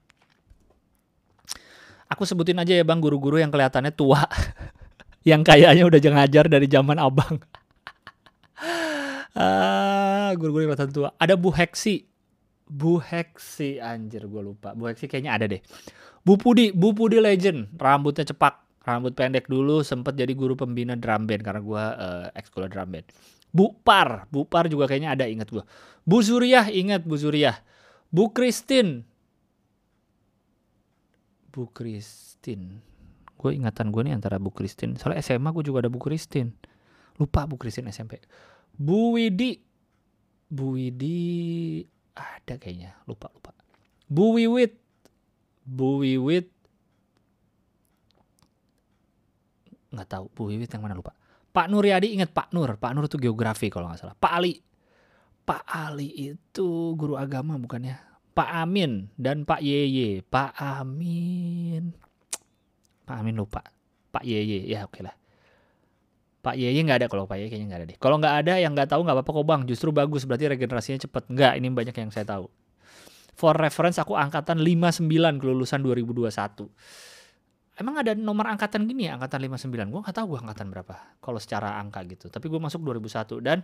Aku sebutin aja ya bang guru-guru yang kelihatannya tua, yang kayaknya udah ngajar dari zaman abang. Ah, guru-guru yang tua. Ada Bu Heksi. Bu Heksi, anjir gue lupa. Bu Heksi kayaknya ada deh. Bu Pudi, Bu Pudi legend. Rambutnya cepak, rambut pendek dulu. Sempet jadi guru pembina drum band karena gue uh, ekskul drum band. Bu Par, Bu Par juga kayaknya ada inget gue. Bu Suriah, inget Bu Suriah. Bu Kristin. Bu Kristin. Gue ingatan gue nih antara Bu Kristin. Soalnya SMA gue juga ada Bu Kristin. Lupa Bu Kristin SMP. Bu Widi. Bu Widi ada kayaknya. Lupa lupa. Bu Wiwit. Bu Wiwit. Nggak tahu Bu Wiwit yang mana lupa. Pak Nuryadi ingat Pak Nur. Pak Nur itu geografi kalau nggak salah. Pak Ali. Pak Ali itu guru agama bukannya Pak Amin dan Pak Yeye. Pak Amin. Pak Amin lupa. Pak Yeye. Ya oke lah Pak Yeye nggak ada kalau Pak Yeye kayaknya nggak ada deh. Kalau nggak ada yang nggak tahu nggak apa-apa kok bang. Justru bagus berarti regenerasinya cepet. Nggak, ini banyak yang saya tahu. For reference aku angkatan 59 kelulusan 2021. Emang ada nomor angkatan gini ya angkatan 59? Gue nggak tahu gue angkatan berapa. Kalau secara angka gitu. Tapi gue masuk 2001 dan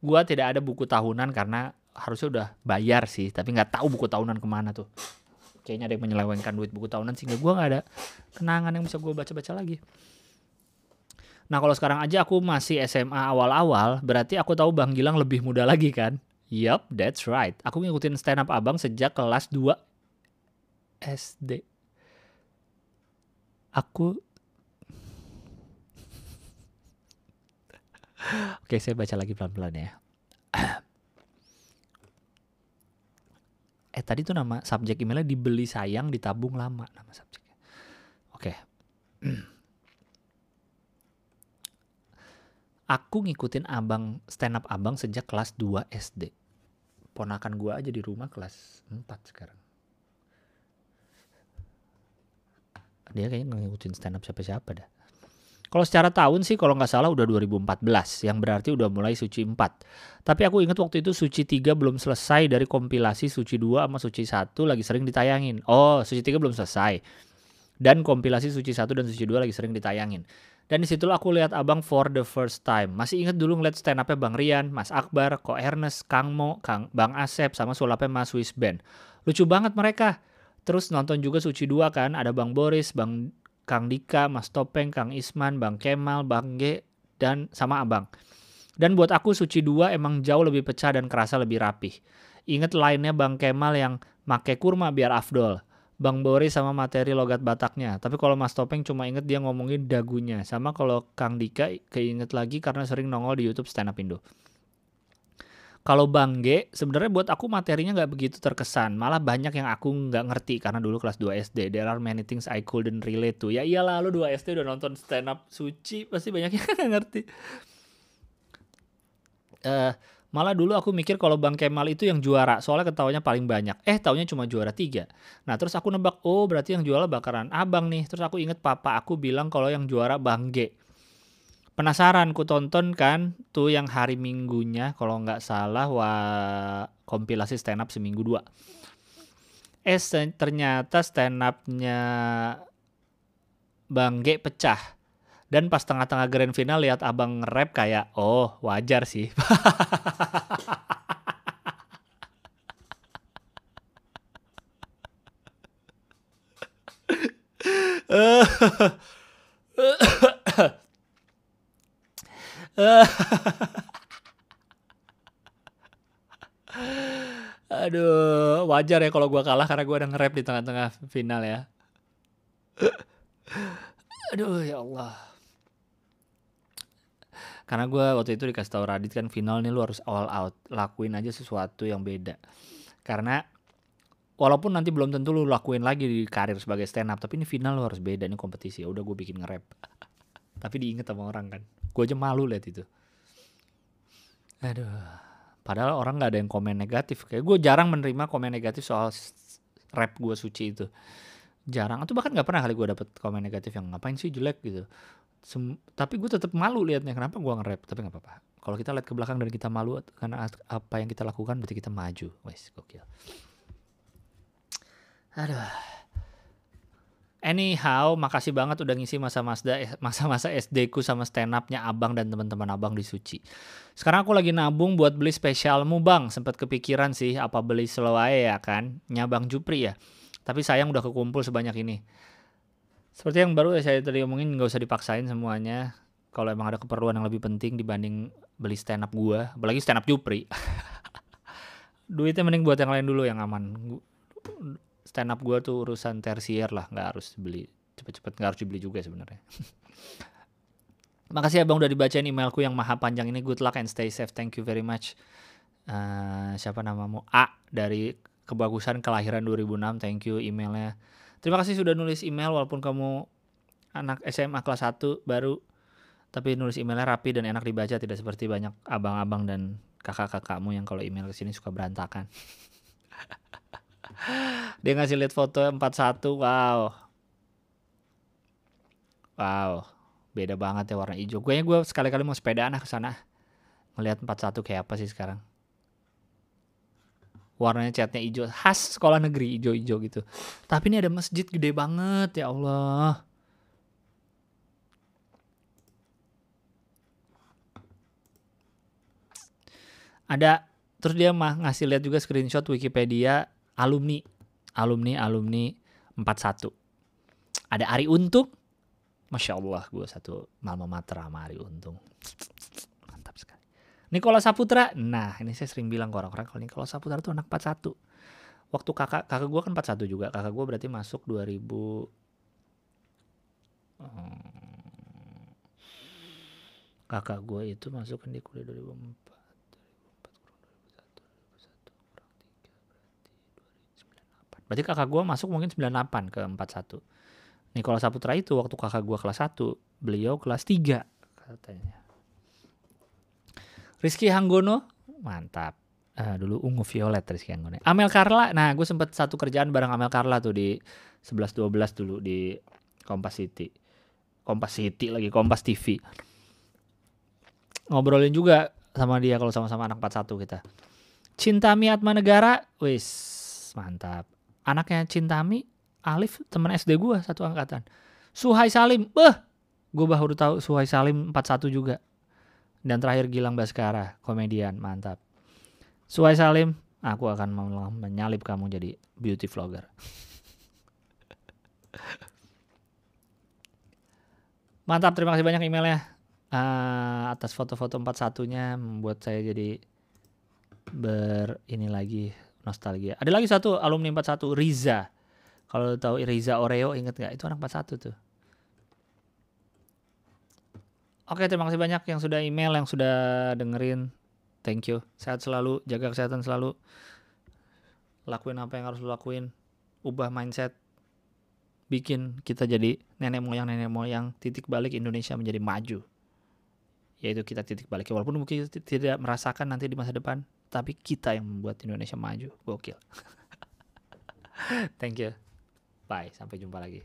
gue tidak ada buku tahunan karena harusnya udah bayar sih. Tapi nggak tahu buku tahunan ke mana tuh. Kayaknya ada yang menyelewengkan duit buku tahunan sehingga gue nggak ada kenangan yang bisa gue baca-baca lagi. Nah kalau sekarang aja aku masih SMA awal-awal, berarti aku tahu Bang Gilang lebih muda lagi kan? Yup, that's right. Aku ngikutin stand up abang sejak kelas 2 SD. Aku Oke, saya baca lagi pelan-pelan ya. eh tadi tuh nama subjek emailnya dibeli sayang ditabung lama nama subjeknya. Oke. Aku ngikutin abang stand up abang sejak kelas 2 SD. Ponakan gua aja di rumah kelas 4 sekarang. Dia kayaknya ngikutin stand up siapa-siapa dah. Kalau secara tahun sih kalau nggak salah udah 2014, yang berarti udah mulai Suci 4. Tapi aku ingat waktu itu Suci 3 belum selesai dari kompilasi Suci 2 sama Suci 1 lagi sering ditayangin. Oh, Suci 3 belum selesai. Dan kompilasi Suci 1 dan Suci 2 lagi sering ditayangin. Dan di situlah aku lihat abang for the first time. Masih ingat dulu ngeliat stand up Bang Rian, Mas Akbar, Ko Ernest, Kang Mo, Kang, Bang Asep, sama sulapnya Mas Wisben. Lucu banget mereka. Terus nonton juga Suci 2 kan, ada Bang Boris, Bang Kang Dika, Mas Topeng, Kang Isman, Bang Kemal, Bang G, dan sama Abang. Dan buat aku Suci 2 emang jauh lebih pecah dan kerasa lebih rapih. Ingat lainnya Bang Kemal yang make kurma biar afdol. Bang Boris sama materi logat Bataknya. Tapi kalau Mas Topeng cuma inget dia ngomongin dagunya. Sama kalau Kang Dika keinget lagi karena sering nongol di YouTube Stand Up Indo. Kalau Bang G, sebenarnya buat aku materinya nggak begitu terkesan. Malah banyak yang aku nggak ngerti karena dulu kelas 2 SD. There are many things I couldn't relate to. Ya iyalah lu 2 SD udah nonton stand up suci, pasti banyak yang nggak ngerti. Uh, Malah dulu aku mikir kalau Bang Kemal itu yang juara, soalnya ketawanya paling banyak. Eh, taunya cuma juara tiga. Nah, terus aku nebak, oh berarti yang juara bakaran abang nih. Terus aku inget papa aku bilang kalau yang juara Bang G. Penasaran, ku tonton kan tuh yang hari minggunya, kalau nggak salah, wah kompilasi stand up seminggu dua. Eh, ternyata stand upnya Bang G pecah dan pas tengah-tengah grand final lihat abang rap kayak, oh wajar sih. Aduh, wajar ya kalau gue kalah karena gue udah nge-rap di tengah-tengah final ya. Aduh, ya Allah karena gue waktu itu dikasih tahu Radit kan final nih lu harus all out. Lakuin aja sesuatu yang beda. Karena walaupun nanti belum tentu lu lakuin lagi di karir sebagai stand up tapi ini final lu harus beda ini kompetisi. Ya udah gue bikin nge-rap. Tapi diinget sama orang kan. Gue aja malu liat itu. Aduh. Padahal orang nggak ada yang komen negatif. Kayak gue jarang menerima komen negatif soal rap gue suci itu jarang. Atau bahkan nggak pernah kali gue dapet komen negatif yang ngapain sih jelek? gitu. Sem tapi gue tetap malu liatnya. Kenapa gue nge-rap? Tapi nggak apa-apa. Kalau kita lihat ke belakang dan kita malu karena apa yang kita lakukan berarti kita maju. Wes gokil. Aduh. Anyhow, makasih banget udah ngisi masa-masa masa-masa SD ku sama stand upnya abang dan teman-teman abang di Suci. Sekarang aku lagi nabung buat beli spesialmu bang. Sempat kepikiran sih apa beli slow ya kan. Nyabang Jupri ya. Tapi sayang udah kekumpul sebanyak ini. Seperti yang baru saya tadi ngomongin nggak usah dipaksain semuanya. Kalau emang ada keperluan yang lebih penting dibanding beli stand up gua, apalagi stand up Jupri. Duitnya mending buat yang lain dulu yang aman. Stand up gua tuh urusan tersier lah, nggak harus beli cepet-cepet nggak harus dibeli juga sebenarnya. Makasih ya bang udah dibacain emailku yang maha panjang ini. Good luck and stay safe. Thank you very much. Uh, siapa namamu? A dari kebagusan kelahiran 2006. Thank you emailnya. Terima kasih sudah nulis email walaupun kamu anak SMA kelas 1 baru tapi nulis emailnya rapi dan enak dibaca tidak seperti banyak abang-abang dan kakak-kakakmu yang kalau email ke sini suka berantakan. Dia ngasih lihat foto 41. Wow. Wow. Beda banget ya warna hijau. Gue gue sekali-kali mau sepedaan ke sana. Ngelihat 41 kayak apa sih sekarang warnanya catnya hijau. Khas sekolah negeri hijau-hijau gitu. Tapi ini ada masjid gede banget ya Allah. Ada terus dia mah ngasih lihat juga screenshot Wikipedia alumni. Alumni alumni 41 ada Ari Untung. Masya Allah gue satu malma mater sama Ari Untung Nikola Saputra, nah ini saya sering bilang ke orang-orang kalau Nikola Saputra itu anak 41. Waktu kakak kakak gue kan 41 juga, kakak gue berarti masuk 2000 hmm, kakak gue itu masuk kan di kuliah 2004 Berarti kakak gue masuk mungkin 98 ke 41. Nikola Saputra itu waktu kakak gue kelas 1, beliau kelas 3 katanya. Rizky Hanggono, mantap. Uh, dulu ungu violet Rizky Hanggono. Amel Carla, nah gue sempet satu kerjaan bareng Amel Carla tuh di 11-12 dulu di Kompas City. Kompas City lagi, Kompas TV. Ngobrolin juga sama dia kalau sama-sama anak 41 kita. Cintami Atma Negara, wis mantap. Anaknya Cintami, Alif teman SD gue satu angkatan. Suhai Salim, beh, gue baru tahu Suhai Salim 41 juga. Dan terakhir Gilang Baskara, komedian, mantap. Suhai Salim, aku akan menyalip kamu jadi beauty vlogger. Mantap, terima kasih banyak emailnya. Uh, atas foto-foto 41-nya membuat saya jadi ber ini lagi nostalgia. Ada lagi satu alumni 41 Riza. Kalau tahu Riza Oreo inget nggak? Itu anak 41 tuh. Oke, terima kasih banyak yang sudah email, yang sudah dengerin. Thank you. Sehat selalu, jaga kesehatan selalu. Lakuin apa yang harus lo lakuin. Ubah mindset bikin kita jadi nenek moyang nenek moyang titik balik Indonesia menjadi maju yaitu kita titik balik walaupun mungkin tidak merasakan nanti di masa depan tapi kita yang membuat Indonesia maju gokil thank you bye sampai jumpa lagi